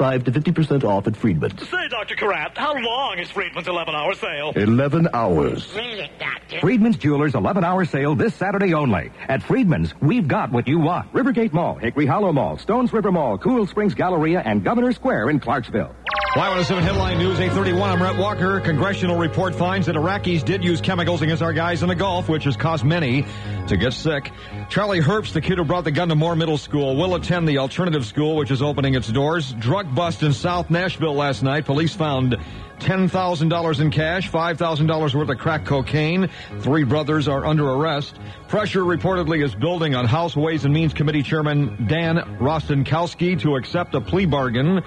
5 to 50% off at Friedman's. Say, Dr. Karat, how long is Friedman's 11 hour sale? 11 hours. Really, Doctor? Friedman's Jewelers 11 hour sale this Saturday only. At Friedman's, we've got what you want. Rivergate Mall, Hickory Hollow Mall, Stones River Mall, Cool Springs Galleria, and Governor Square in Clarksville. Y107 Headline News, 831. I'm Rhett Walker. Congressional report finds that Iraqis did use chemicals against our guys in the Gulf, which has caused many to get sick. Charlie Herbst, the kid who brought the gun to Moore Middle School, will attend the alternative school, which is opening its doors. Drug bust in South Nashville last night. Police found $10,000 in cash, $5,000 worth of crack cocaine. Three brothers are under arrest. Pressure reportedly is building on House Ways and Means Committee Chairman Dan Rostenkowski to accept a plea bargain.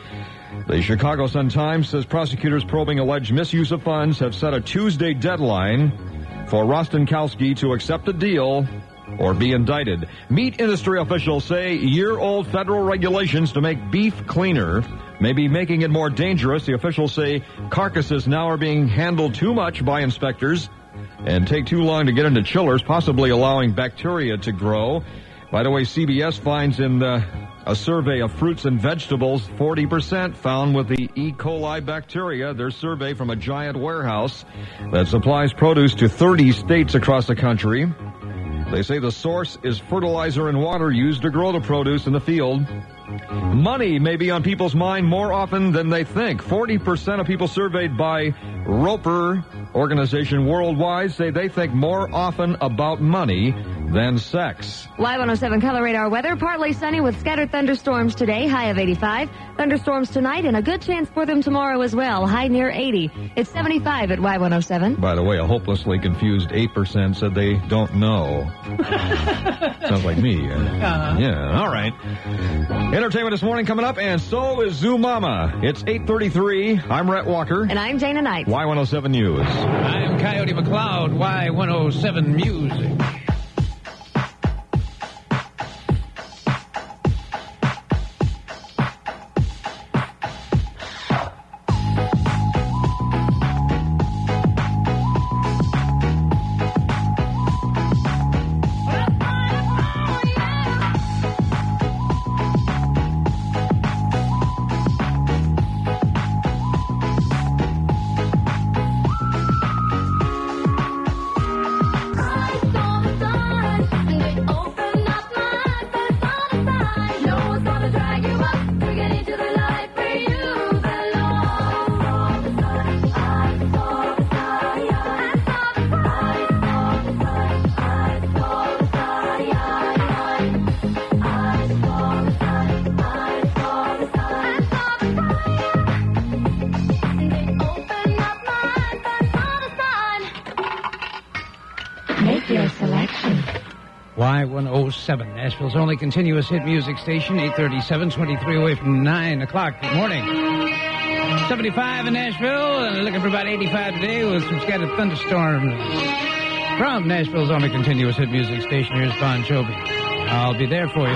The Chicago Sun-Times says prosecutors probing alleged misuse of funds have set a Tuesday deadline for Rostenkowski to accept a deal or be indicted. Meat industry officials say year-old federal regulations to make beef cleaner may be making it more dangerous. The officials say carcasses now are being handled too much by inspectors and take too long to get into chillers, possibly allowing bacteria to grow. By the way, CBS finds in the, a survey of fruits and vegetables, 40% found with the E. coli bacteria. Their survey from a giant warehouse that supplies produce to 30 states across the country. They say the source is fertilizer and water used to grow the produce in the field. Money may be on people's mind more often than they think. 40% of people surveyed by Roper organization worldwide say they think more often about money than sex. Y107 Color Radar weather, partly sunny with scattered thunderstorms today, high of 85. Thunderstorms tonight and a good chance for them tomorrow as well, high near 80. It's 75 at Y107. By the way, a hopelessly confused 8% said they don't know. Sounds like me. Uh, Yeah, all right. Entertainment this morning coming up, and so is Zoo Mama. It's 8.33. I'm Rhett Walker. And I'm Dana Knight. Y107 News. I'm Coyote McCloud, Y107 Music. Y107, Nashville's only continuous hit music station, 837, 23 away from 9 o'clock. Good morning. 75 in Nashville, and looking for about 85 today with some scattered thunderstorms. From Nashville's only continuous hit music station, here's Bon Jovi. I'll be there for you.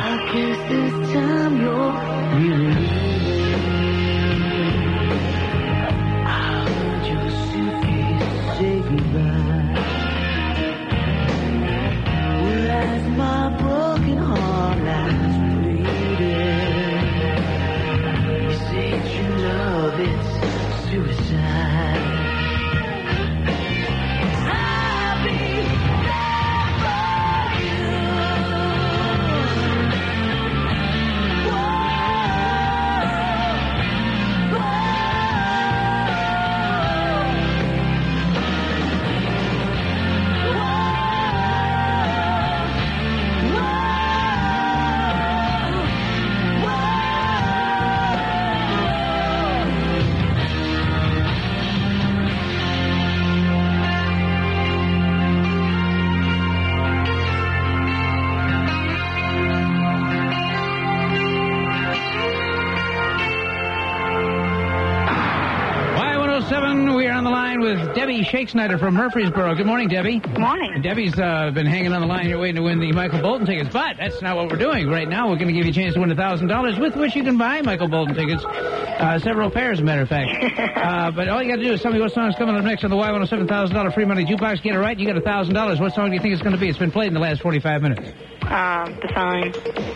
Shake Snyder from Murfreesboro. Good morning, Debbie. Good morning. Debbie's uh, been hanging on the line here waiting to win the Michael Bolton tickets, but that's not what we're doing. Right now, we're going to give you a chance to win $1,000 with which you can buy Michael Bolton tickets. Uh, several pairs, as a matter of fact. uh, but all you got to do is tell me what song's coming up next on the Y107 $1,000 free money jukebox. Get it right, you get $1,000. What song do you think it's going to be? It's been played in the last 45 minutes. Um, the sign.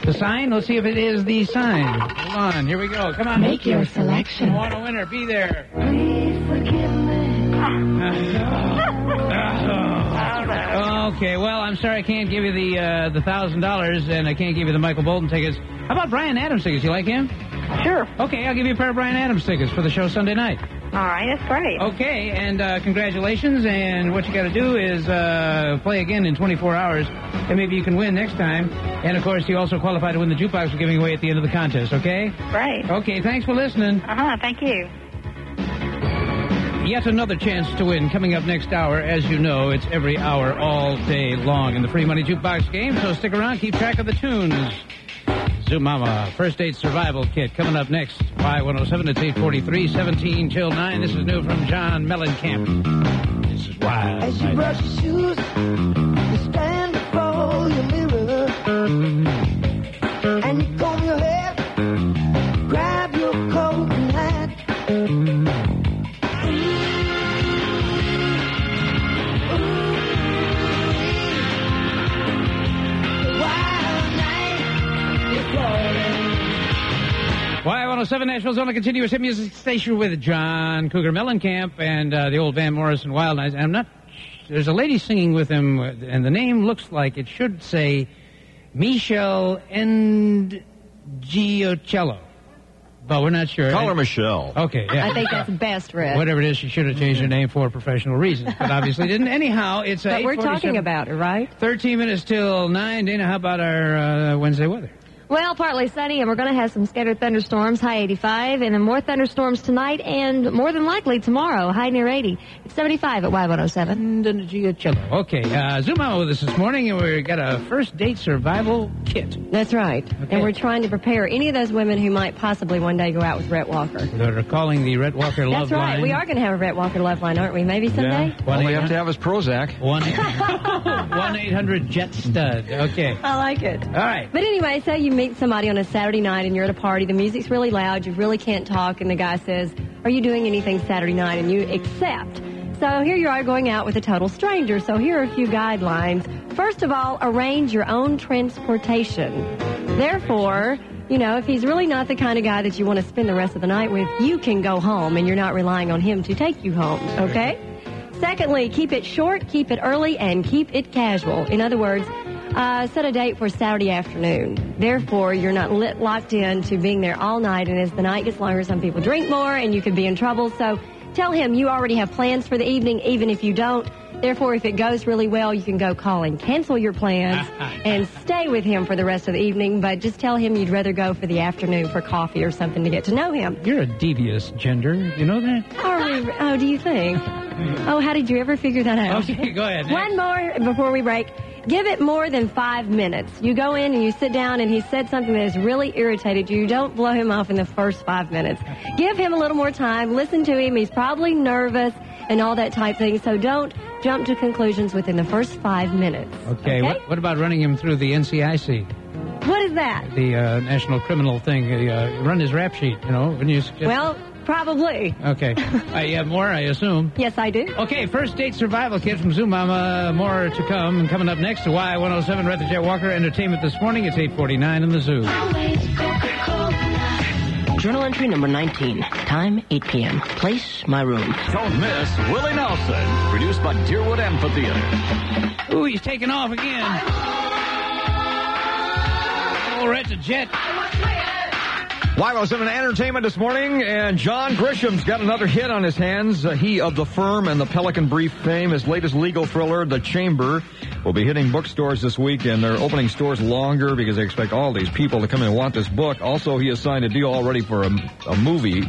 The sign? Let's see if it is the sign. Hold on, here we go. Come on. Make your selection. Want a winner, be there. Okay, well, I'm sorry I can't give you the uh, the thousand dollars, and I can't give you the Michael Bolton tickets. How about Bryan Adams tickets? You like him? Sure. Okay, I'll give you a pair of Bryan Adams tickets for the show Sunday night. All right, that's great. Okay, and uh, congratulations. And what you got to do is uh, play again in 24 hours, and maybe you can win next time. And of course, you also qualify to win the jukebox we're giving away at the end of the contest. Okay? Great. Okay. Thanks for listening. Uh huh. Thank you. Yet another chance to win coming up next hour. As you know, it's every hour all day long in the free money jukebox game. So stick around, keep track of the tunes. Zoo Mama, first Aid survival kit coming up next. Y107, it's 843, 17 till 9. This is new from John Mellencamp. This is wild. As you brush your shoes, you stand before your mirror, Y107 Nashville's only continuous hit music station with John Cougar Mellencamp and uh, the old Van Morrison Wild Nights. And I'm not. There's a lady singing with him, uh, and the name looks like it should say Michelle Ngiocello. But we're not sure. Call her Michelle. Okay, yeah. I think that's best, Rhett. Whatever it is, she should have changed her name for professional reasons, but obviously didn't. Anyhow, it's But we're talking about it, right? 13 minutes till 9. Dana, how about our uh, Wednesday weather? Well, partly sunny, and we're going to have some scattered thunderstorms, high 85, and then more thunderstorms tonight and more than likely tomorrow, high near 80. It's 75 at Y107. Ngiocello. Okay, uh, zoom out with us this morning, and we've got a first date survival kit. That's right. Okay. And we're trying to prepare any of those women who might possibly one day go out with Rhett Walker. They're calling the Rhett Walker Love That's right. Line. We are going to have a Rhett Walker love line, aren't we? Maybe someday? Yeah. All they have to have is Prozac. One eight hundred Jet Stud. Okay. I like it. All right. But anyway, so you meet somebody on a Saturday night and you're at a party, the music's really loud, you really can't talk, and the guy says, Are you doing anything Saturday night? And you accept. So here you are going out with a total stranger. So here are a few guidelines. First of all, arrange your own transportation. Therefore, you know, if he's really not the kind of guy that you want to spend the rest of the night with, you can go home and you're not relying on him to take you home, okay? Secondly, keep it short, keep it early, and keep it casual. In other words, uh, set a date for Saturday afternoon. Therefore, you're not lit, locked in to being there all night, and as the night gets longer, some people drink more, and you could be in trouble. So tell him you already have plans for the evening, even if you don't. Therefore, if it goes really well, you can go call and cancel your plans and stay with him for the rest of the evening, but just tell him you'd rather go for the afternoon for coffee or something to get to know him. You're a devious gender. You know that? Are we, oh, do you think? Oh, how did you ever figure that out? Okay, go ahead. One more before we break. Give it more than five minutes. You go in and you sit down and he said something that has really irritated you. Don't blow him off in the first five minutes. Give him a little more time. Listen to him. He's probably nervous and all that type thing. So don't jump to conclusions within the first five minutes. Okay. What, what about running him through the NCIC, What is that? the uh, National Criminal thing? Uh, run his rap sheet. You know, when you Well, probably. Okay. uh, you have more, I assume. Yes, I do. Okay, first date survival kit from Zoo Mama. More to come. And coming up next to Y107 Rhett the Jet Walker Entertainment this morning. It's 849 in the zoo. Journal entry number 19. Time 8 p.m. Place my room. Don't miss Willie Nelson, produced by Deerwood Amphitheater. Ooh, he's taking off again. Oh, Rhett the Jet. Y107 Entertainment this morning, and John Grisham's got another hit on his hands. Uh, he of the firm and the Pelican Brief fame. His latest legal thriller, The Chamber, will be hitting bookstores this week, and they're opening stores longer because they expect all these people to come in and want this book. Also, he has signed a deal already for a, a movie.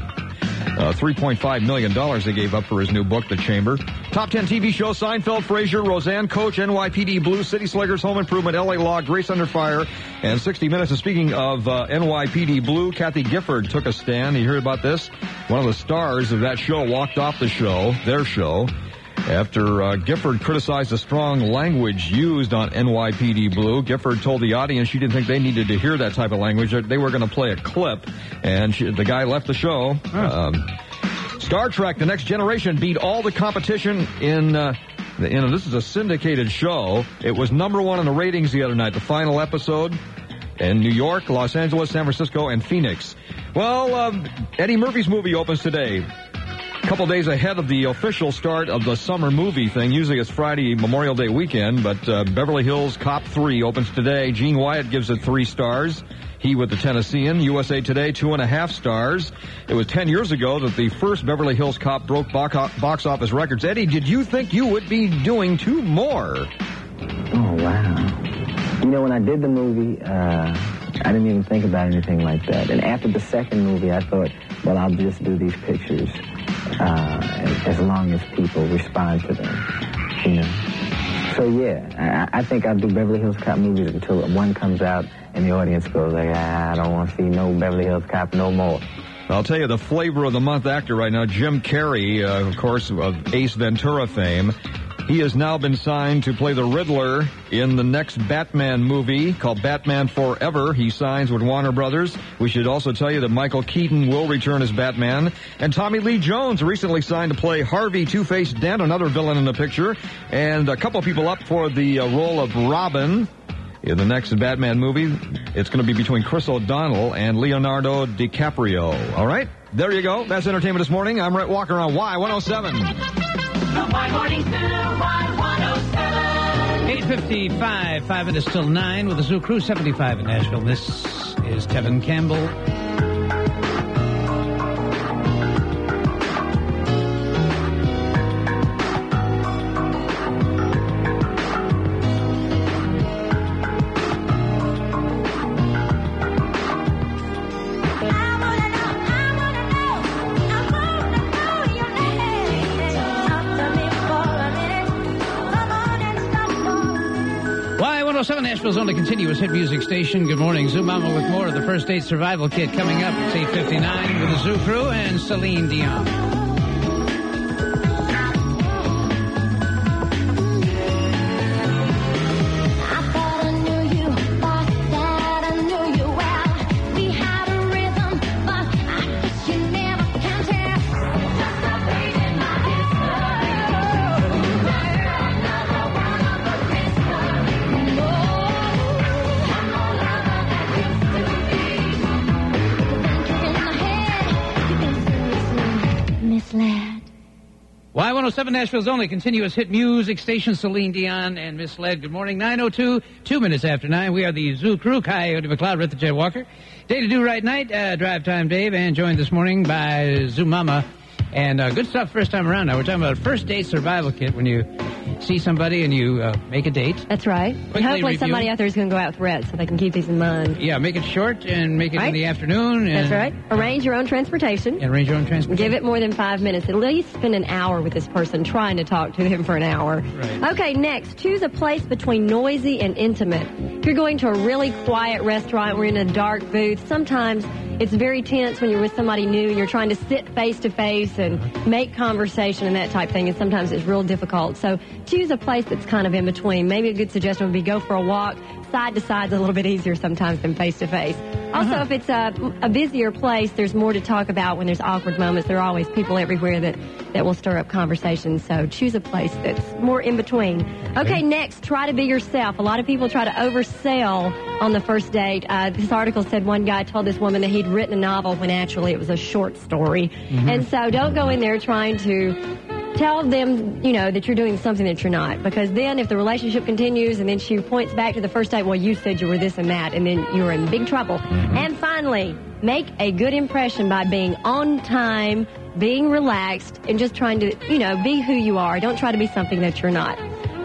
Uh, $3.5 million they gave up for his new book, The Chamber. Top 10 TV shows, Seinfeld, Frasier, Roseanne, Coach, NYPD Blue, City Slickers, Home Improvement, LA Law, Grace Under Fire, and 60 Minutes. And speaking of uh, NYPD Blue, Kathie Gifford took a stand. You heard about this? One of the stars of that show walked off the show, their show, after uh, Gifford criticized the strong language used on NYPD Blue, Gifford told the audience she didn't think they needed to hear that type of language. They were going to play a clip, and she, the guy left the show. Um, Star Trek: The Next Generation beat all the competition in. Uh, the- you know, this is a syndicated show. It was number one in the ratings the other night. The final episode in New York, Los Angeles, San Francisco, and Phoenix. Well, um, Eddie Murphy's movie opens today. A couple days ahead of the official start of the summer movie thing. Usually it's Friday, Memorial Day weekend, but uh, Beverly Hills Cop 3 opens today. Gene Wyatt gives it three stars. He with the Tennessean. USA Today, two and a half stars. It was 10 years ago that the first Beverly Hills Cop broke box office records. Eddie, did you think you would be doing two more? Oh, wow. You know, when I did the movie, uh, I didn't even think about anything like that. And after the second movie, I thought, well, I'll just do these pictures uh, as, long as people respond to them, you know. So, yeah, I, I think I'll do Beverly Hills Cop movies until one comes out and the audience goes like, "Ah, I don't want to see no Beverly Hills Cop no more. I'll tell you the flavor of the month actor right now, Jim Carrey, uh, of course, of Ace Ventura fame. He has now been signed to play the Riddler in the next Batman movie called Batman Forever. He signs with Warner Brothers. We should also tell you that Michael Keaton will return as Batman. And Tommy Lee Jones recently signed to play Harvey Two-Face Dent, another villain in the picture. And a couple people up for the uh, role of Robin in the next Batman movie. It's going to be between Chris O'Donnell and Leonardo DiCaprio. All right? There you go. That's entertainment this morning. I'm Rhett Walker on Y107. Oh 855, five minutes till nine with the Zoo Crew 75 in Nashville. This is Kevin Campbell. Nashville's only continuous hit music station. Good morning, Zoo Mama with more of the First Aid Survival Kit coming up. It's 8.59 with the Zoo Crew and Celine Dion. Y107 Nashville's only continuous hit music station, Celine Dion and Misled. Good morning, 902, two minutes after nine. We are the Zoo Crew, Coyote McCloud, the J. Walker. Day to do right night, uh, drive time Dave, and joined this morning by Zoo Mama. And uh, good stuff first time around. Now we're talking about first date survival kit when you see somebody and you uh, make a date. That's right. And hopefully somebody out there is going to go out with Rhett so they can keep these in mind. Yeah, make it short and make it in the afternoon. And, That's right. Arrange your own transportation. And arrange your own transportation. Give it more than five minutes. At least spend an hour with this person trying to talk to him for an hour. Right. Okay, next, choose a place between noisy and intimate. If you're going to a really quiet restaurant, we're in a dark booth, sometimes it's very tense when you're with somebody new and you're trying to sit face to face and make conversation and that type thing, and sometimes it's real difficult. So choose a place that's kind of in between. Maybe a good suggestion would be go for a walk. Side to side is a little bit easier sometimes than face to face. Also, if it's a, a busier place, there's more to talk about when there's awkward moments. There are always people everywhere that, that will stir up conversations. So choose a place that's more in between. Okay, next, try to be yourself. A lot of people try to oversell on the first date. Uh, this article said one guy told this woman that he'd written a novel when actually it was a short story. And so don't go in there trying to tell them, you know, that you're doing something that you're not. Because then if the relationship continues and then she points back to the first date, well, you said you were this and that, and then you're in big trouble. Mm-hmm. And finally, make a good impression by being on time, being relaxed, and just trying to, you know, be who you are. Don't try to be something that you're not.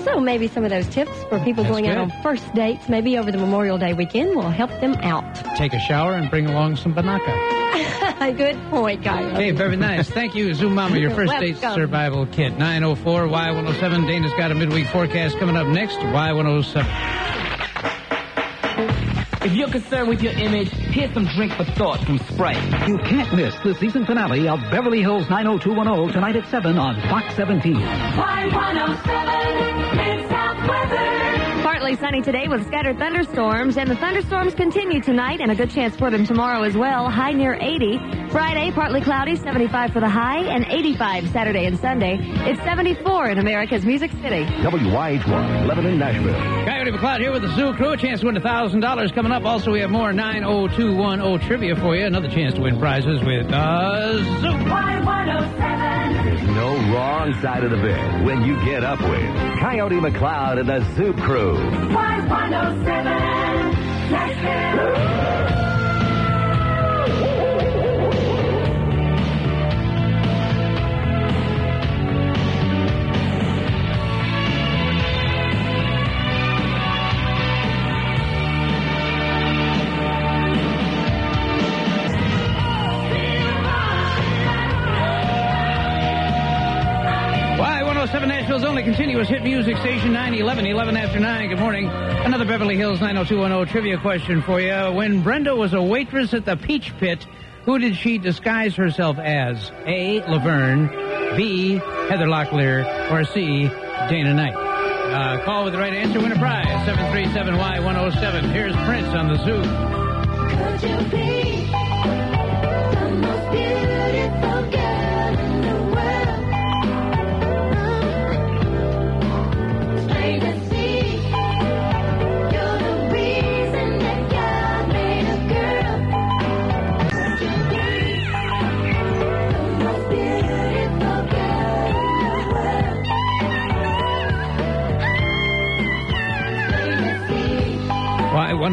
Also, maybe some of those tips for people That's going out on first dates, maybe over the Memorial Day weekend, will help them out. Take a shower and bring along some Binaca. Good point, guys. Hey, very nice. Thank you, Zoo Mama, your first date survival kit. 904 Y107. Dana's got a midweek forecast coming up next. Y107. If you're concerned with your image, here's some drink for thought from Sprite. You can't miss the season finale of Beverly Hills 90210 tonight at 7 on Fox 17. Partly sunny today with scattered thunderstorms, and the thunderstorms continue tonight, and a good chance for them tomorrow as well. High near 80. Friday, partly cloudy, 75 for the high, and 85 Saturday and Sunday. It's 74 in America's Music City. WYHY, Lebanon, Nashville. Coyote McCloud here with the Zoo Crew. A chance to win $1,000 coming up. Also, we have more 90210 trivia for you. Another chance to win prizes with uh, Zoo. There's no wrong side of the bed when you get up with Coyote McCloud and the Zoo Crew. Y107 Nashville's only continuous hit music station, 911, 11 after 9. Good morning. Another Beverly Hills 90210 trivia question for you. When Brenda was a waitress at the Peach Pit, who did she disguise herself as? A. Laverne, B. Heather Locklear, or C. Dana Knight? Uh, call with the right answer, win a prize. 737Y107. Here's Prince on the Zoo.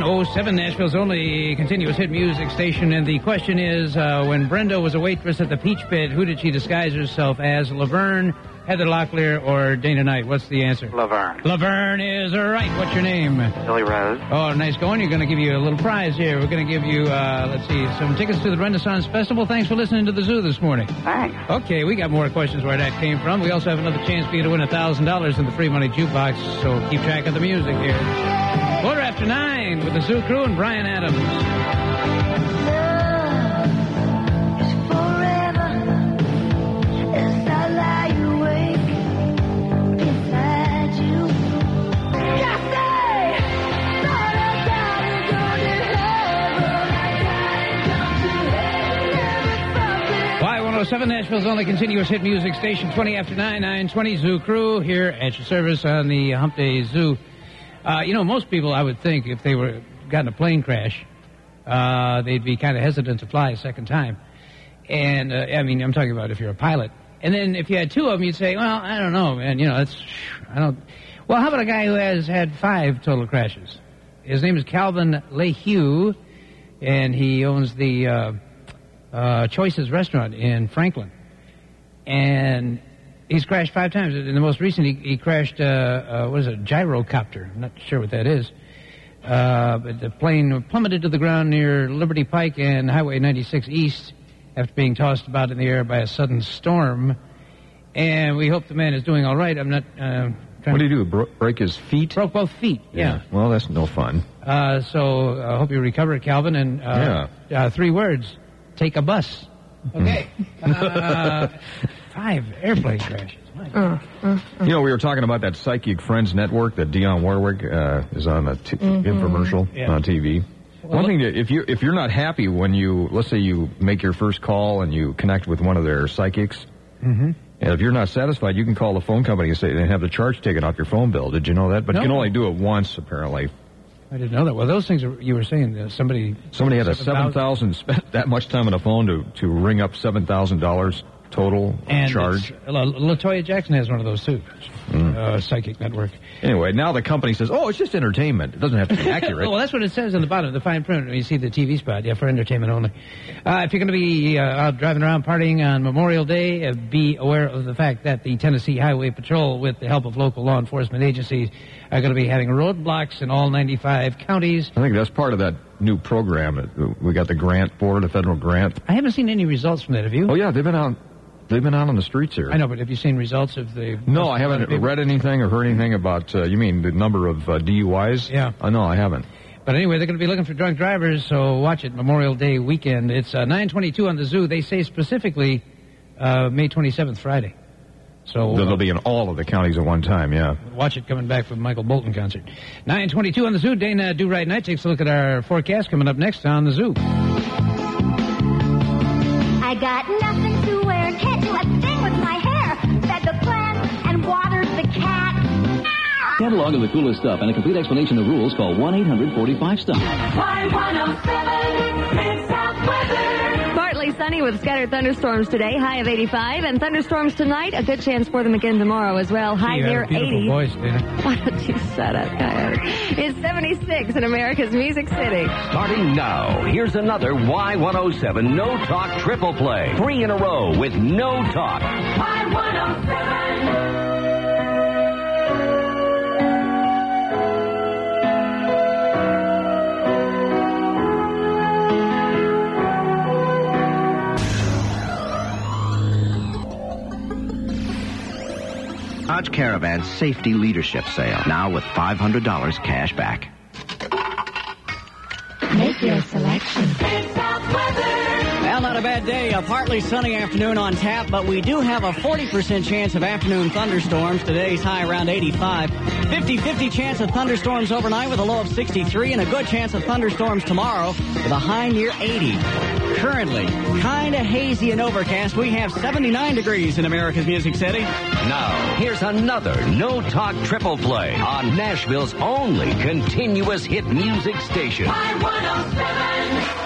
Y107, Nashville's only continuous hit music station. And the question is uh, when Brenda was a waitress at the Peach Pit, who did she disguise herself as? Laverne, Heather Locklear, or Dana Knight? What's the answer? Laverne. Laverne is right. What's your name? Billy Rose. Oh, nice going. You're going to give you a little prize here. We're going to give you, uh, let's see, some tickets to the Renaissance Festival. Thanks for listening to the zoo this morning. Thanks. Okay, we got more questions where that came from. We also have another chance for you to win $1,000 in the free money jukebox, so keep track of the music here. Quarter after nine with the Zoo Crew and Bryan Adams. Something. Y107 Nashville's only continuous hit music station, 20 after 9, 920 Zoo Crew here at your service on the Hump Day Zoo. Uh, you know, most people, I would think, if they were got in a plane crash, uh, they'd be kind of hesitant to fly a second time. And, uh, I mean, I'm talking about if you're a pilot. And then if you had two of them, you'd say, well, I don't know, man, you know, that's, I don't. Well, how about a guy who has had five total crashes? His name is Calvin LeHue, and he owns the, uh, uh, Choices restaurant in Franklin. And he's crashed five times. In the most recent, he, he crashed, uh, uh, what is it, gyrocopter. I'm not sure what that is. Uh, but the plane plummeted to the ground near Liberty Pike and Highway 96 East after being tossed about in the air by a sudden storm. And we hope the man is doing all right. I'm not. Uh, What do you do? Bro- break his feet? Broke both feet. Yeah. Well, that's no fun. Uh, so I hope you recover, Calvin. And uh, uh, three words: take a bus. Okay. Uh, five airplane crashes. You know, we were talking about that Psychic Friends Network that Dionne Warwick uh, is on a t- Mhm. infomercial Yeah. on TV. Well, One thing that if you if you're not happy when you let's say you make your first call and you connect with one of their psychics, Mm-hmm. and if you're not satisfied, you can call the phone company and say and have the charge taken off your phone bill. Did you know that? But you can only do it once apparently. I didn't know that. Well, those things are, you were saying uh, somebody Somebody had a seven 7,000 thousand spent that much time on the phone to to ring up seven thousand dollars total And charge. Latoya Jackson has one of those too. Mm. Uh, Psychic Network. Anyway, now the company says, "Oh, it's just entertainment. It doesn't have to be accurate." well, that's what it says on the bottom of the fine print when you see the TV spot. Yeah, for entertainment only. Uh, if you're going to be uh, out driving around partying on Memorial Day, uh, be aware of the fact that the Tennessee Highway Patrol, with the help of local law enforcement agencies, are going to be having roadblocks in all 95 counties. I think that's part of that new program. that We got the grant for the federal grant. I haven't seen any results from that. Have you? Oh yeah, they've been out. They've been out on the streets here. I know, but have you seen results of the? No, I haven't read anything or heard anything about. Uh, you mean the number of uh, DUIs? Yeah. Uh, no, I haven't. But anyway, they're going to be looking for drunk drivers, so watch it Memorial Day weekend. It's uh, 922 on the zoo. They say specifically uh, May 27th, Friday. So They'll be in all of the counties at one time. Yeah. watch it coming back from Michael Bolton concert. 922 on the zoo. Dana Do Right Night takes a look at our forecast coming up next on the zoo. I got nothing Catalog of the coolest stuff and a complete explanation of rules, call 1-800-45-STUFF. Y107 Mid-South weather. Partly sunny with scattered thunderstorms today, high of 85, and thunderstorms tonight. A good chance for them again tomorrow as well, high You have near a 80. voice, Dana. Why don't you shut up, Coyote? It's 76 in America's Music City. Starting now, here's another Y107 No Talk Triple Play. Three in a row with No Talk. Y107. Dodge Caravan Safety Leadership Sale. Now with $500 cash back. Make your selection. Well, not a bad day. A partly sunny afternoon on tap, but we do have a 40% chance of afternoon thunderstorms. Today's high around 85. 50-50 chance of thunderstorms overnight with a low of 63 and a good chance of thunderstorms tomorrow with a high near 80. Currently, kind of hazy and overcast. We have 79 degrees in America's Music City. Now, here's another No Talk Triple Play on Nashville's only continuous hit music station. I 107.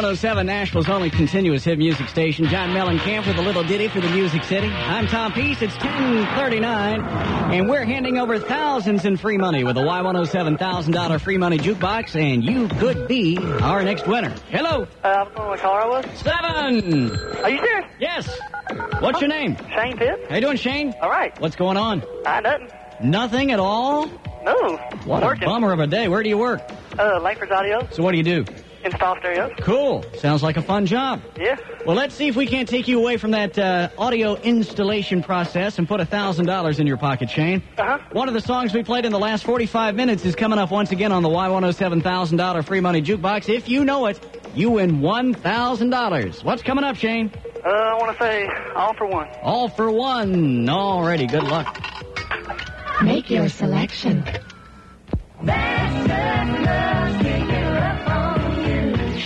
Y107, Nashville's only continuous hit music station. John Mellencamp with a little ditty for the Music City. I'm Tom Peace. It's 1039, and we're handing over thousands in free money with a Y107 $1,000 free money jukebox, and you could be our next winner. Hello. Uh, I what color I was. Seven. Are you serious? Yes. What's your name? Shane Pitts. How you doing, Shane? All right. What's going on? Uh, nothing. Nothing at all? No. What Working. a bummer of a day. Where do you work? Uh, Langford's Audio. So what do you do? Install stereos. Cool. Sounds like a fun job. Yeah. Well, let's see if we can't take you away from that uh, audio installation process and put a thousand dollars in your pocket, Shane. Uh-huh. One of the songs we played in the last 45 minutes is coming up once again on the Y107 thousand dollar free money jukebox. If you know it, you win one thousand dollars. What's coming up, Shane? Uh, I want to say all for one. All for one. Alrighty, good luck. Make your selection.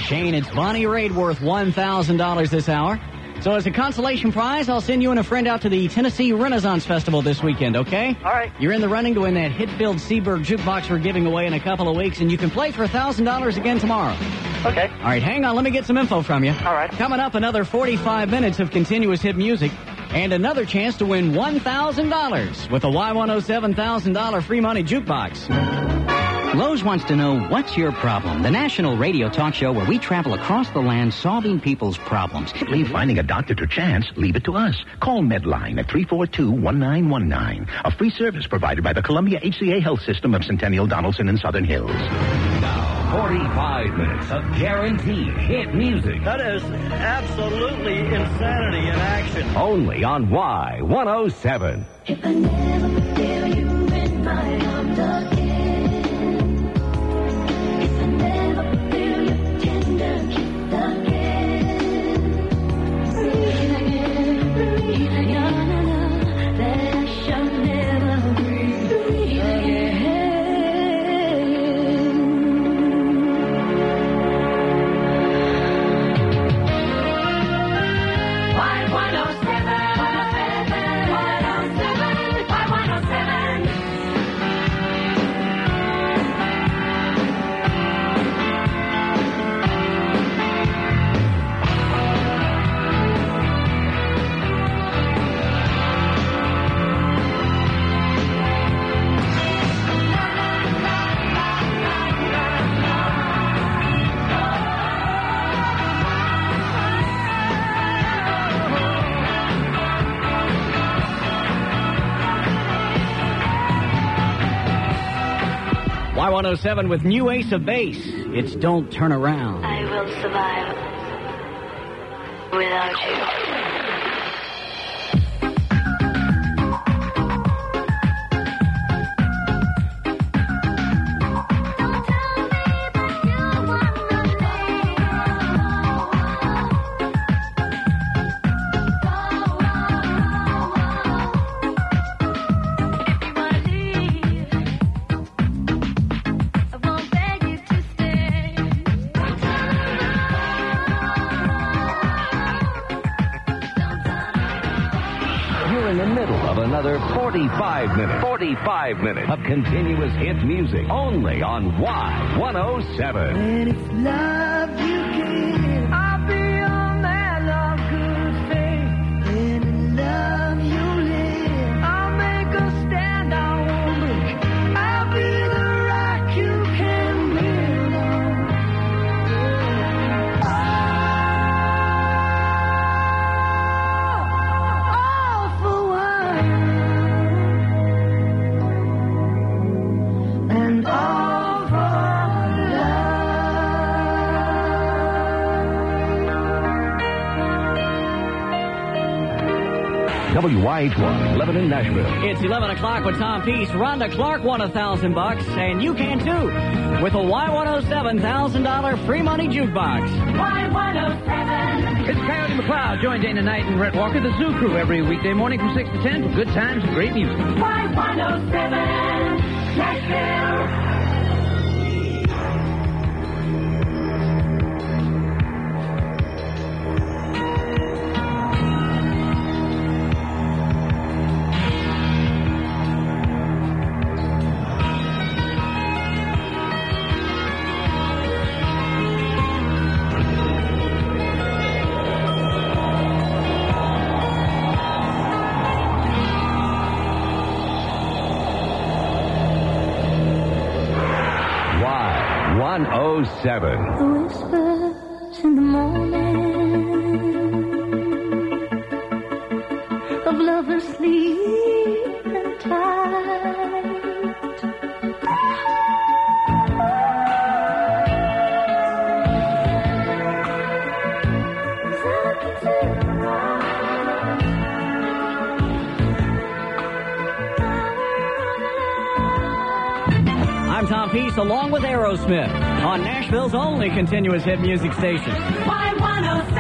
Shane, it's Bonnie Raitt worth $1,000 this hour. So as a consolation prize, I'll send you and a friend out to the Tennessee Renaissance Festival this weekend, okay? All right. You're in the running to win that hit-filled Seeburg jukebox we're giving away in a couple of weeks, and you can play for $1,000 again tomorrow. Okay. All right, hang on. Let me get some info from you. All right. Coming up, another 45 minutes of continuous hit music and another chance to win $1,000 with a Y107 $1,000 free money jukebox. Lowe's wants to know what's your problem. The national radio talk show where we travel across the land solving people's problems. Leave finding a doctor to chance. Leave it to us. Call Medline at 342-1919. A free service provided by the Columbia HCA Health System of Centennial, Donaldson, and Southern Hills. Now, 45 minutes of guaranteed hit music. That is absolutely insanity in action. Only on Y107. If I never feel you in my arms again, Y107 with new ace of base. It's Don't Turn Around. I will survive without you. 45 minutes of continuous hit music. Only on Y107. WYHY, Nashville. It's 11 o'clock with Tom Peace. Rhonda Clark won a thousand bucks, and you can too, with a Y107 thousand dollar free money jukebox. Y107. It's Coyote McCloud. Join Dana Knight and Rhett Walker, the Zoo Crew, every weekday morning from 6 to 10 for good times and great music. Y107. Nashville. Y107. Continuous hit music station. Y107.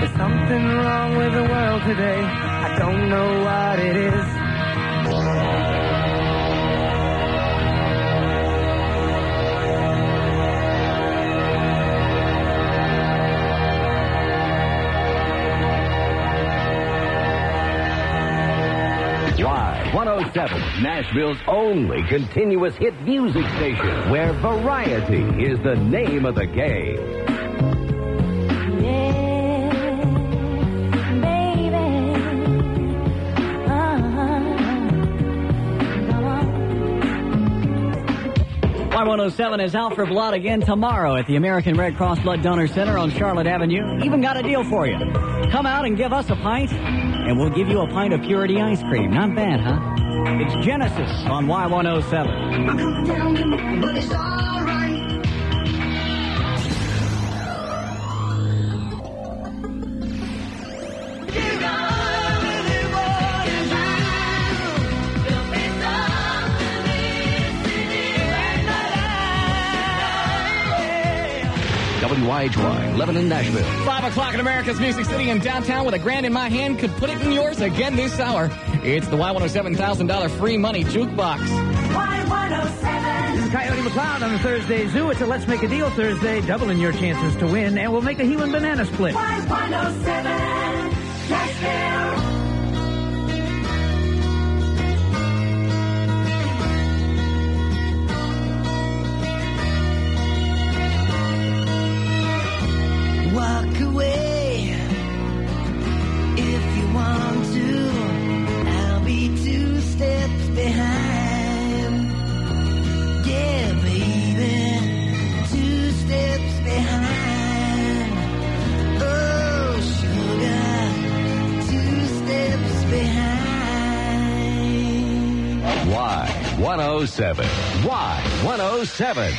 There's something wrong with the world today. I don't know what it is. Nashville's only continuous hit music station, where variety is the name of the game. Y107 is out for blood again tomorrow at the American Red Cross Blood Donor Center on Charlotte Avenue. Even got a deal for you. Come out and give us a pint, and we'll give you a pint of Purity ice cream. Not bad, huh? It's Genesis on Y107. But it's alright. WYHY, Lebanon, Nashville. Five o'clock in America's Music City in downtown with a grand in my hand could put it in yours again this hour. It's the Y107,000 free money jukebox. Y107. This is Coyote McCloud on the Thursday Zoo. It's a Let's Make a Deal Thursday, doubling your chances to win, and we'll make a human banana split. Y107. 107. Why 107?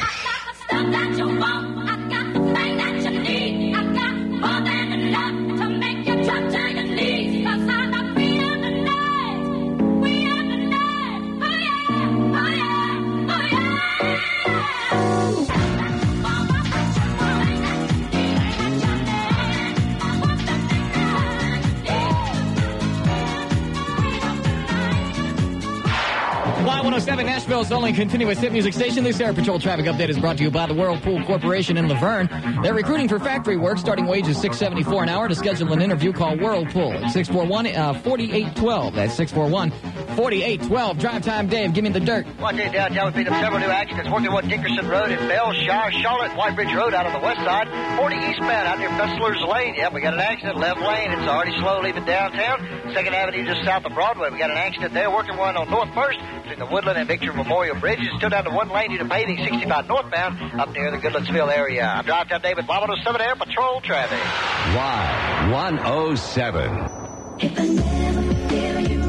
Nashville's only continuous hit music station. This Air Patrol traffic update is brought to you by the Whirlpool Corporation in La Vergne. They're recruiting for factory work. Starting wage is six seventy four an hour. To schedule an interview, call Whirlpool at 641-4812. Uh, That's 641-4812. Drive time, Dave. Give me the dirt. One day downtown, we picked up several new accidents. 41 Dickerson Road in Bellshire, Charlotte, White Bridge Road out on the west side. 40 eastbound out near Fessler's Lane. Yep, we got an accident, left lane. It's already slow leaving downtown. Second Avenue just south of Broadway. We got an accident there. Working one on North First between the Woodland and Victory Memorial Bridges. Still down to one lane due to paving 65 northbound up near the Goodlettsville area. I'm Drive Time David 107 Air Patrol traffic. Y107. Continuous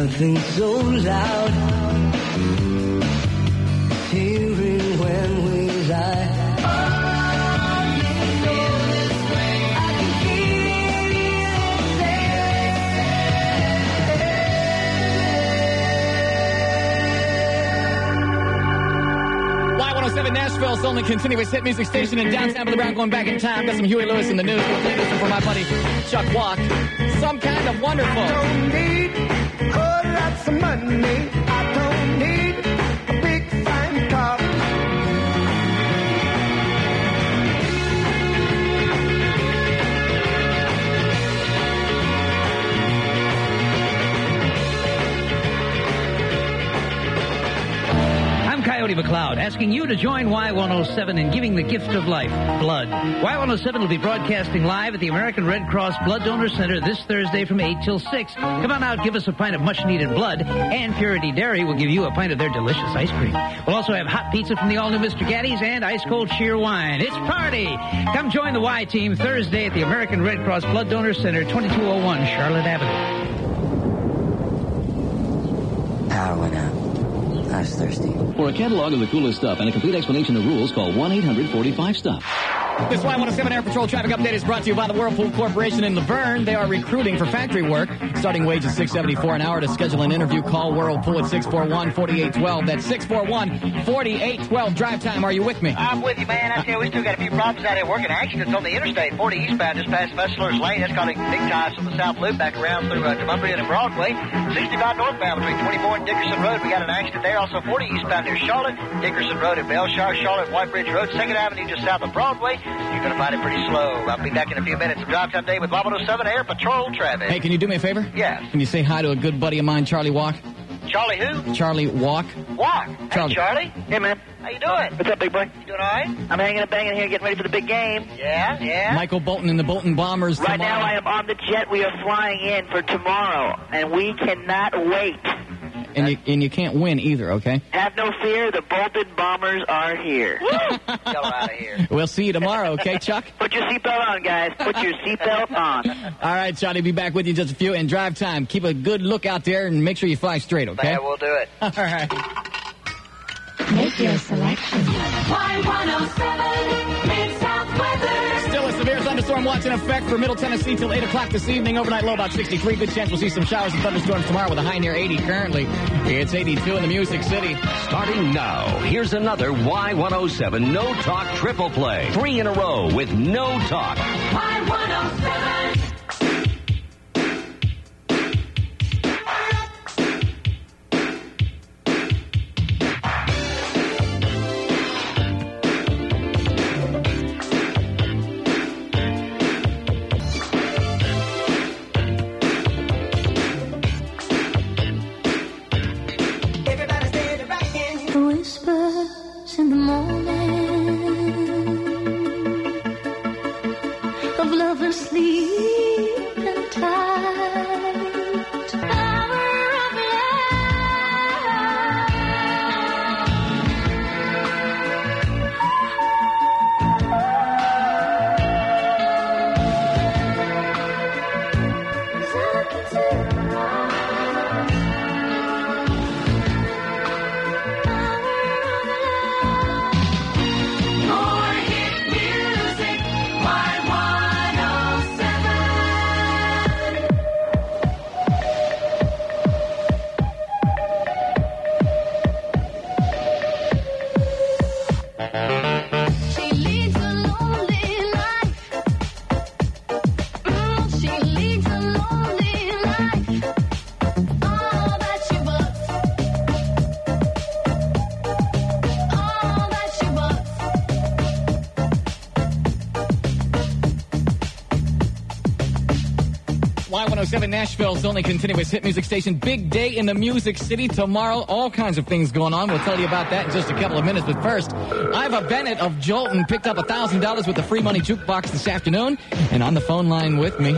Nothing so loud. Hearing when we lie. Y107 Nashville's only continuous hit music station in downtown Billy Brown going back in time. Got some Huey Lewis and the News. We'll play this one for my buddy Chuck Walk. Some kind of wonderful. Of money. I'm McCloud, asking you to join Y107 in giving the gift of life, blood. Y107 will be broadcasting live at the American Red Cross Blood Donor Center this Thursday from 8 till 6. Come on out, give us a pint of much needed blood, and Purity Dairy will give you a pint of their delicious ice cream. We'll also have hot pizza from the all new Mr. Gatti's and ice cold Cheerwine. It's party! Come join the Y team Thursday at the American Red Cross Blood Donor Center, 2201 Charlotte Avenue. Power went out. I was thirsty. For a catalog of the coolest stuff and a complete explanation of rules, call 1-800-45-STUFF. This Y107 Air Patrol traffic update is brought to you by the Whirlpool Corporation in La Vergne. They are recruiting for factory work. Starting wage is $6.74 an hour. To schedule an interview, call Whirlpool at 641-4812. That's 641-4812. Drive time. Are you with me? I'm with you, man. I tell we still got a few problems out here working. Accidents on the interstate. 40 eastbound just past Fessler's Lane. That's causing big ties from the South Loop back around through uh, Demonbreun and Broadway. 65 northbound between 24 and Dickerson Road. We got an accident there. Also 40 eastbound near Charlotte. Dickerson Road at Belshire, Charlotte, White Bridge Road. 2nd Avenue just south of Broadway. You're going to find it pretty slow. I'll be back in a few minutes. Drive time day with 107 Air Patrol traffic. Hey, can you do me a favor? Yes. Can you say hi to a good buddy of mine, Charlie Walk? Charlie who? Charlie Walk. Walk. Charlie. Hey, Charlie. Hey, man. How you doing? What's up, big boy? You doing all right? I'm hanging and banging here, getting ready for the big game. Yeah, yeah. Michael Bolton and the Bolton Bombers Right tomorrow. now, I am on the jet. We are flying in for tomorrow, and we cannot wait. And you, and you can't win either, okay? Have no fear. The Bolton Bombers are here. Get out of here. We'll see you tomorrow, okay, Chuck? Put your seatbelt on, guys. Put your seatbelt on. All right, Charlie, be back with you in just a few. And drive time. Keep a good look out there and make sure you fly straight, okay? Yeah, we'll do it. All right. Make your selection. Severe thunderstorm watch in effect for Middle Tennessee till 8 o'clock this evening. Overnight low about 63. Good chance we'll see some showers and thunderstorms tomorrow with a high near 80 currently. It's 82 in the Music City. Starting now, here's another Y107 No Talk Triple Play. Three in a row with No Talk. Y107. Y107 Nashville's only continuous hit music station. Big day in the Music City tomorrow. All kinds of things going on. We'll tell you about that in just a couple of minutes. But first, Iva Bennett of Joelton picked up $1,000 with the free money jukebox this afternoon. And on the phone line with me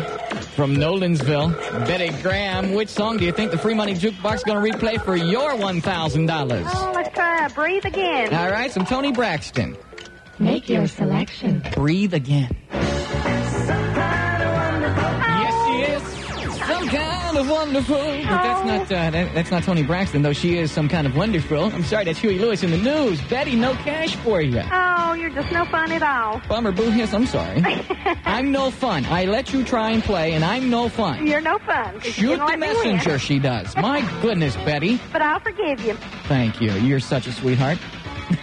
from Nolensville, Betty Graham, which song do you think the free money jukebox is going to replay for your $1,000? Oh, let's try Breathe Again. All right, some Toni Braxton. Make your selection. Breathe again. Wonderful. But that's not uh, that, that's not Toni Braxton, though. She is some kind of wonderful. I'm sorry, that's Huey Lewis and the News. Betty, no cash for you. Oh, you're just no fun at all. Bummer, boo hiss. I'm sorry. I'm no fun. I let you try and play, and I'm no fun. You're no fun. Shoot the let me messenger, she does. My goodness, Betty. But I'll forgive you. Thank you. You're such a sweetheart.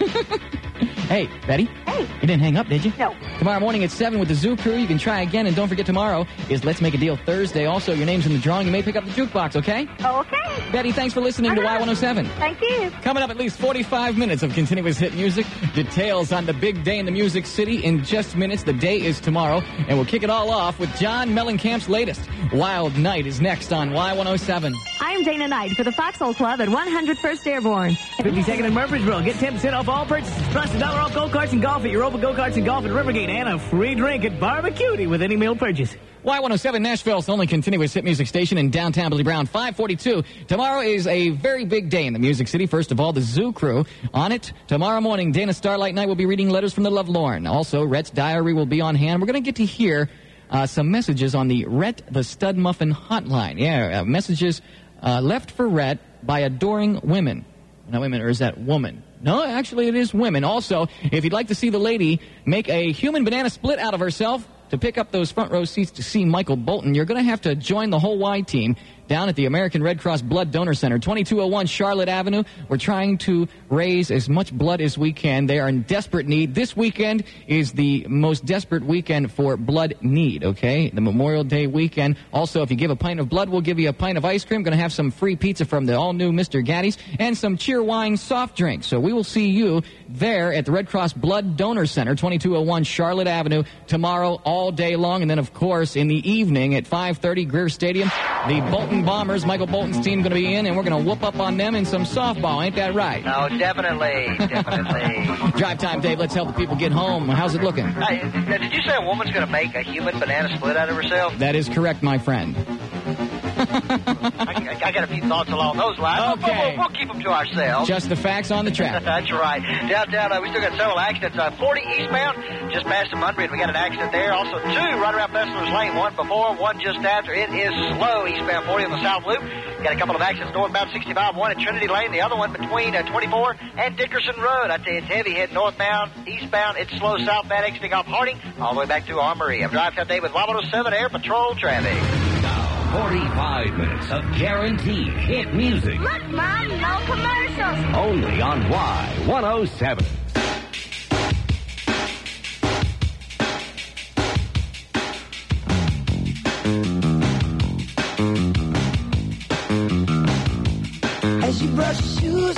hey, Betty. Hey. You didn't hang up, did you? No. Tomorrow morning at 7 with the Zoo Crew. You can try again. And don't forget, tomorrow is Let's Make a Deal Thursday. Also, your name's in the drawing. You may pick up the jukebox, okay? Okay. Betty, thanks for listening to uh-huh. Y107. Thank you. Coming up at least 45 minutes of continuous hit music. Details on the big day in the Music City in just minutes. The day is tomorrow. And we'll kick it all off with John Mellencamp's latest. Wild Night is next on Y107. I'm Dana Knight for the Foxhole Club at 101st Airborne. 52nd in Murfreesboro. Get 10% off all purchases, plus a dollar off go-karts and golf at Europa Go-Karts and Golf at Rivergate, and a free drink at Bar-B-Cutie with any meal purchase. Y107 Nashville's only continuous hit music station in downtown Billy Brown, 542. Tomorrow is a very big day in the Music City. First of all, the Zoo Crew. On it, tomorrow morning, Dana Starlight Night will be reading letters from the Lovelorn. Also, Rhett's Diary will be on hand. We're going to get to hear uh, some messages on the Rhett the Stud Muffin hotline. Yeah, uh, messages uh, left for Rhett by adoring women. Not women, or is that woman? No, actually, it is women. Also, if you'd like to see the lady make a human banana split out of herself to pick up those front row seats to see Michael Bolton, you're going to have to join the whole Y team down at the American Red Cross Blood Donor Center, 2201 Charlotte Avenue. We're trying to raise as much blood as we can. They are in desperate need. This weekend is the most desperate weekend for blood need, okay? The Memorial Day weekend. Also, if you give a pint of blood, we'll give you a pint of ice cream. Going to have some free pizza from the all new Mr. Gatti's and some Cheerwine soft drinks. So we will see you there at the Red Cross Blood Donor Center, 2201 Charlotte Avenue, tomorrow all day long. And then, of course, in the evening at 5.30, Greer Stadium, the Bolton Bombers, Michael Bolton's team, going to be in, and we're going to whoop up on them in some softball. Ain't that right? No, definitely, definitely. Drive time, Dave. Let's help the people get home. How's it looking? Hey, did you say a woman's going to make a human banana split out of herself? That is correct, my friend. I, I got a few thoughts along those lines. Okay. We'll, we'll, we'll keep them to ourselves. Just the facts on the track. That's right. Downtown, uh, we still got several accidents. Uh, 40 eastbound, just past the Demonbreun. We got an accident there. Also, two right around Fessler's Lane. One before, one just after. It is slow eastbound 40 on the South Loop. Got a couple of accidents northbound 65. One at Trinity Lane. The other one between uh, 24 and Dickerson Road. I tell you, it's heavy heading northbound, eastbound. It's slow southbound, exiting off Harding, all the way back to Armory. I'm driving today with 107 Air Patrol traffic. 45 minutes of guaranteed hit music. Look, Mom, no commercials. Only on Y107. As you brush your shoes,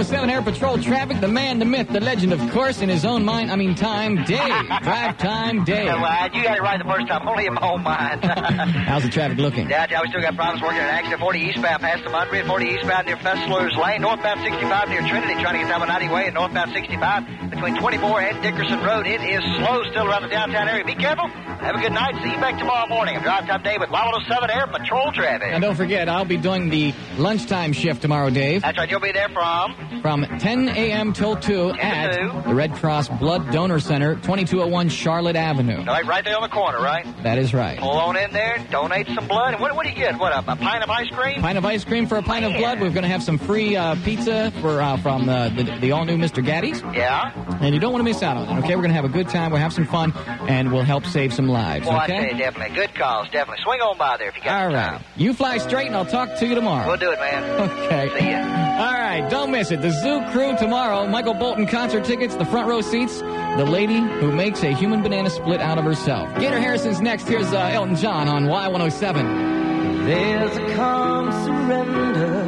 Y107 Air Patrol traffic, the man, the myth, the legend, of course, in his own mind, I mean time, Dave. Drive time, Dave. Well, you got it right the first time, only in my own mind. How's the traffic looking? Yeah, yeah, we still got problems working an accident 40 eastbound past the Demonbreun, 40 eastbound near Fessler's Lane, northbound 65 near Trinity, trying to get down 90 way, and northbound 65 between 24 and Dickerson Road. It is slow still around the downtown area. Be careful. Have a good night. See you back tomorrow morning. I'm Drive Time Dave with 107 Air Patrol traffic. And don't forget, I'll be doing the lunchtime shift tomorrow, Dave. That's right. You'll be there from From 10 a.m. till 2 at the Red Cross Blood Donor Center, 2201 Charlotte Avenue. right, right there on the corner, right? That is right. Pull on in there, donate some blood. And what, what do you get? What, a, a pint of ice cream? Pint of ice cream for a pint of blood. We're going to have some free uh, pizza for uh, from uh, the, the all new Mr. Gatti's. Yeah? And you don't want to miss out on it, okay? We're going to have a good time. We'll have some fun, and we'll help save some lives, Well, I okay? tell you, definitely. Good cause, definitely. Swing on by there if you got All the time. You fly straight, and I'll talk to you tomorrow. We'll do it, man. Okay. See ya. All right, don't miss it. The Zoo Crew tomorrow. Michael Bolton concert tickets, the front row seats. The lady who makes a human banana split out of herself. Gator Harrison's next. Here's uh, Elton John on Y107. There's a calm surrender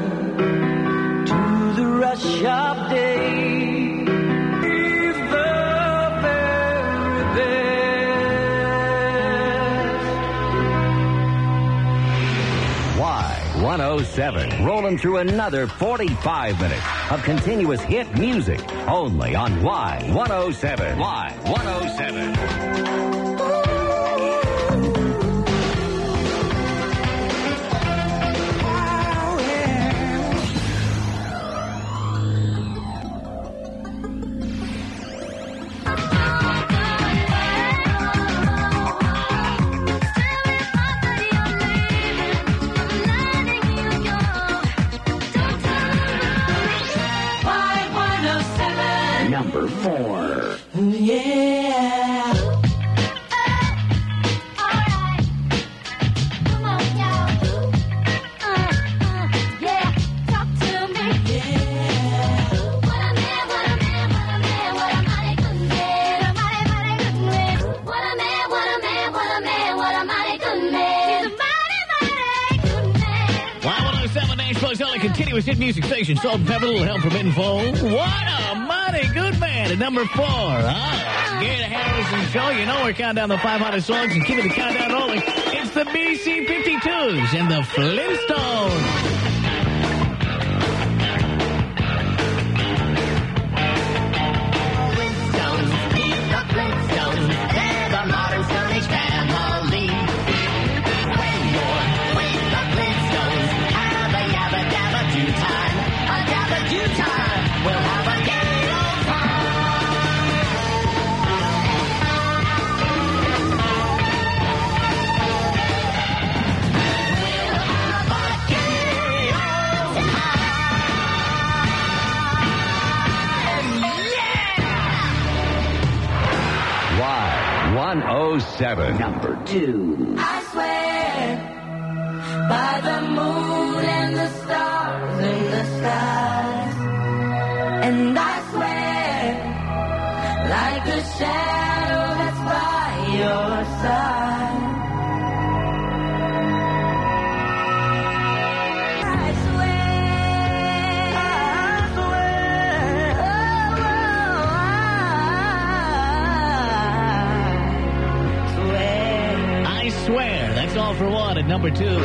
to the rush of day. Y107, rolling through another 45 minutes of continuous hit music. Only on Y107. Y107. Music station. Salt-N-Pepa, a little help from En Vogue. What a mighty good man at number four. Ah, Gator Harrison Show. You know we're counting down the 500 songs and keeping the countdown rolling. It's the BC 52s and the Flintstones. Y107. Number two. I swear by the moon and the stars in the sky. And I swear like a shadow for one and number two.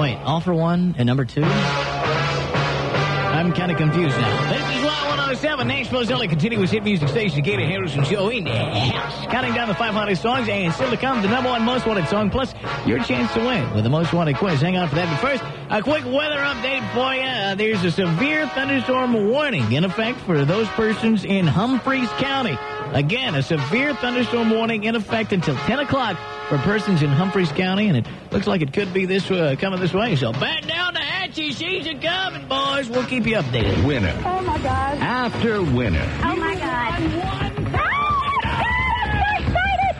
Wait, all for one and number two? I'm kind of confused now. This is Y107, Nashville's only continuous hit music station, Gator Harrison Show in the house. Counting down the 500 songs and still to come, the number one most wanted song, plus your chance to win with the most wanted quiz. Hang on for that. But first, a quick weather update for you. Uh, there's a severe thunderstorm warning in effect for those persons in Humphreys County. Again, a severe thunderstorm warning in effect until 10 o'clock for persons in Humphreys County, and it looks like it could be this uh, coming this way. So back down the hatches, she's a coming, boys. We'll keep you updated. Winner. Oh my God. After winner. Oh my God.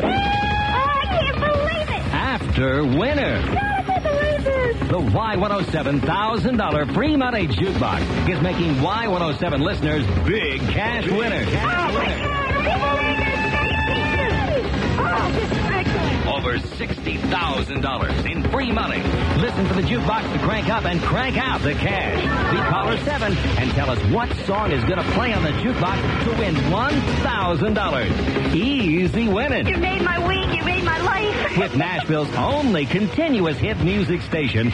I can't believe it. After winner. Can't believe this. The Y107 $1,000 free money jukebox is making Y107 listeners big cash winners. Oh, this is excellent. Over $60,000 in free money. Listen for the jukebox to crank up and crank out the cash. Be caller 7 and tell us what song is going to play on the jukebox to win $1,000. Easy winning. You made my week. You made my life. With Nashville's only continuous hit music station,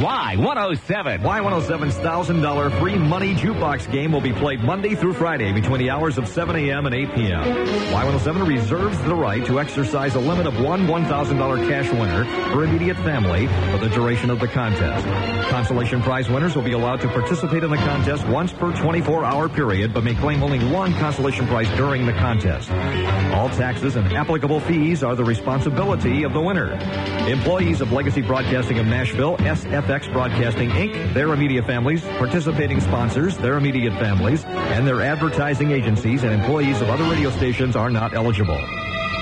Y107. Y107's $1,000 free money jukebox game will be played Monday through Friday between the hours of 7 a.m. and 8 p.m. Y107 reserves the right to exercise a limit of one $1,000 cash winner per immediate family for the duration of the contest. Consolation prize winners will be allowed to participate in the contest once per 24-hour period, but may claim only one consolation prize during the contest. All taxes and applicable fees are the responsibility of the winner. Employees of Legacy Broadcasting of Nashville, SFX Broadcasting Inc., their immediate families, participating sponsors, their immediate families, and their advertising agencies and employees of other radio stations are not eligible.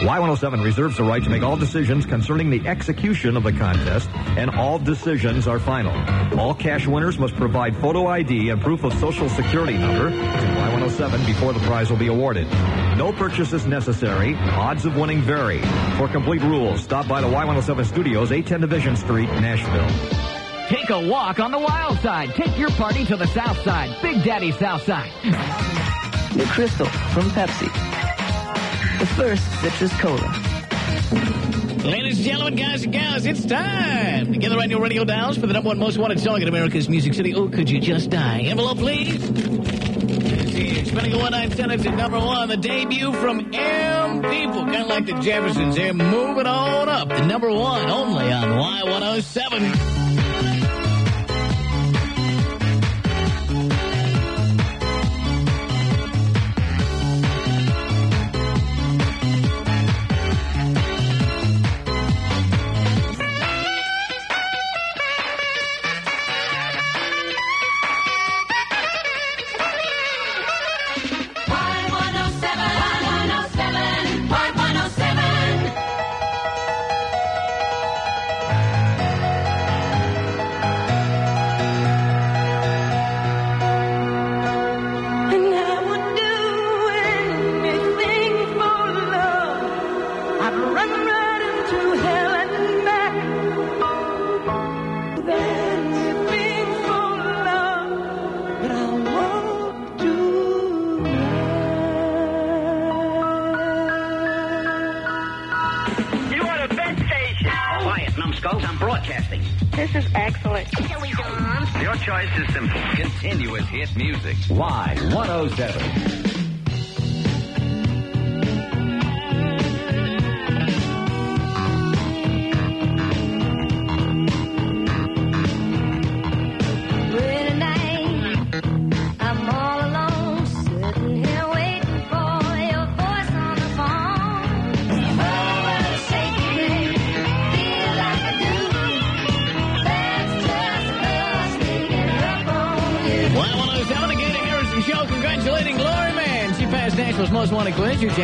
Y107 reserves the right to make all decisions concerning the execution of the contest, and all decisions are final. All cash winners must provide photo ID and proof of social security number to Y107 before the prize will be awarded. No purchase is necessary. Odds of winning vary. For complete rules, stop by the Y107 Studios, 810 Division Street, Nashville. Take a walk on the wild side. Take your party to the south side. Big Daddy South Side. New Crystal from Pepsi. The first citrus cola. Ladies and gentlemen, guys and gals, it's time to gather on your radio dials for the number one most wanted song in America's Music City. Oh, could you just die? Envelope, please. Let's see, Spinning a one-nine sentence at number one, the debut from M People, kind of like the Jeffersons. They're moving on up. The number one, only on Y107. Y107.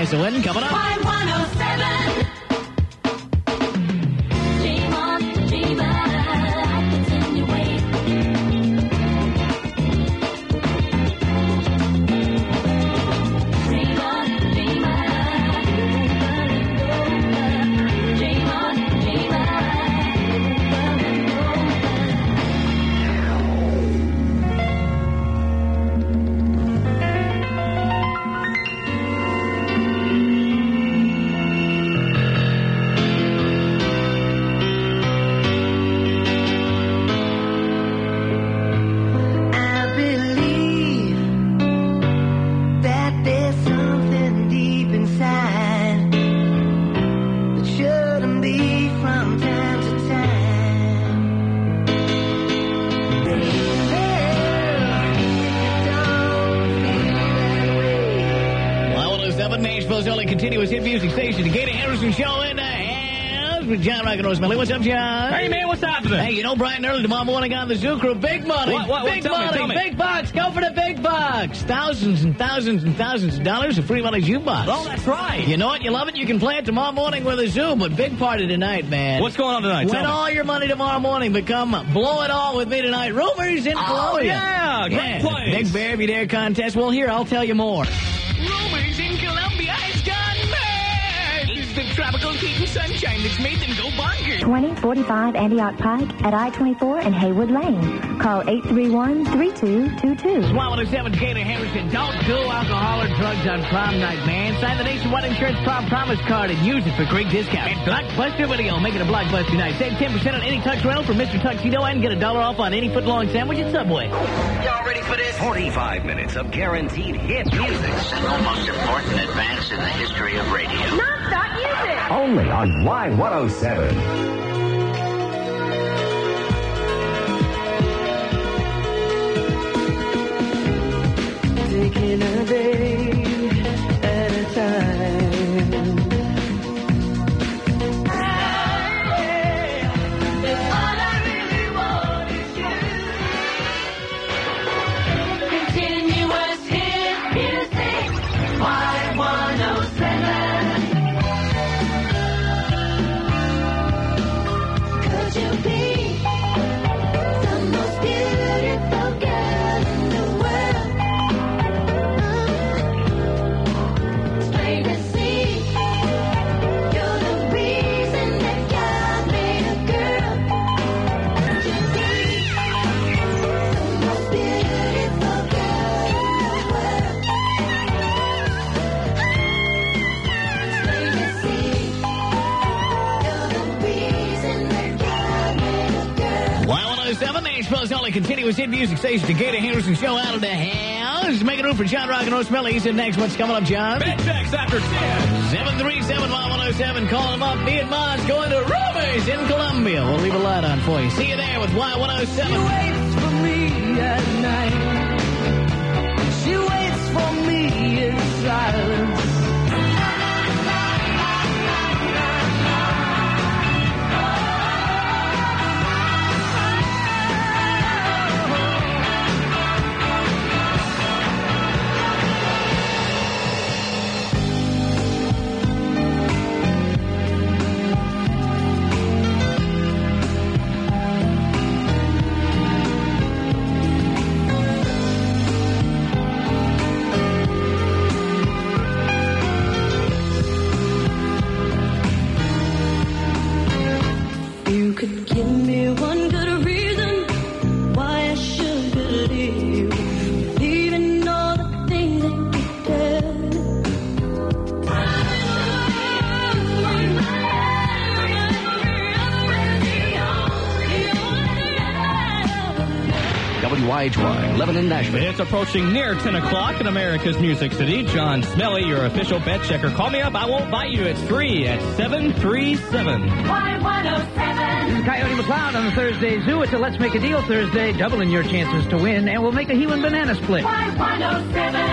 Your to win coming up. House with John Rock and Rosemary. What's up, John? Hey, man, what's happening? Hey, you know Brian Early tomorrow morning on the Zoo Crew. Big money. What, what, what? big me, money. me. Big bucks. Go for the big bucks. Thousands and thousands and thousands of dollars of free money jukebox. Oh, that's right. You know what? You love it. You can play it tomorrow morning with a Zoo, but big party tonight, man. What's going on tonight? Win all your money tomorrow morning, but come blow it all with me tonight. Rumors in Oh, yeah, great place. Big Bear Be Dare contest. Well, here, I'll tell you more. Sunshine that's made them go bonkers. 2045 Antioch Pike at I-24 and Haywood Lane. Call 831-3222. Y107 Gator Harrison, don't do alcohol or drugs on prom night, man. Sign the Nationwide Insurance Prom Promise Card and use it for great discount. And Blockbuster Video, make it a Blockbuster night. Save 10% on any tux rental from Mr. Tuxedo and get a dollar off on any foot-long sandwich at Subway. Y'all ready for this? 45 minutes of guaranteed hit music. Single most important advance in the history of radio. Non-stop music. Only on Y107. Continuous hit music station. The Gator Harrison Show out of the house. Making room for John Rock and Roll Smelly. He said next. What's coming up, John? Big checks after 10. 737 Y107. Calling him up. Me and Moz going to Rumors in Columbia. We'll leave a light on for you. See you there with Y107. She waits for me at night. She waits for me in silence. Nashville. It's approaching near 10 o'clock in America's Music City. John Smelly, your official bet checker. Call me up. I won't bite you. It's free at 737. Y107. This is Coyote McCloud on the Thursday Zoo. It's a Let's Make a Deal Thursday, doubling your chances to win, and we'll make a Hewin banana split. Y107. Nashville.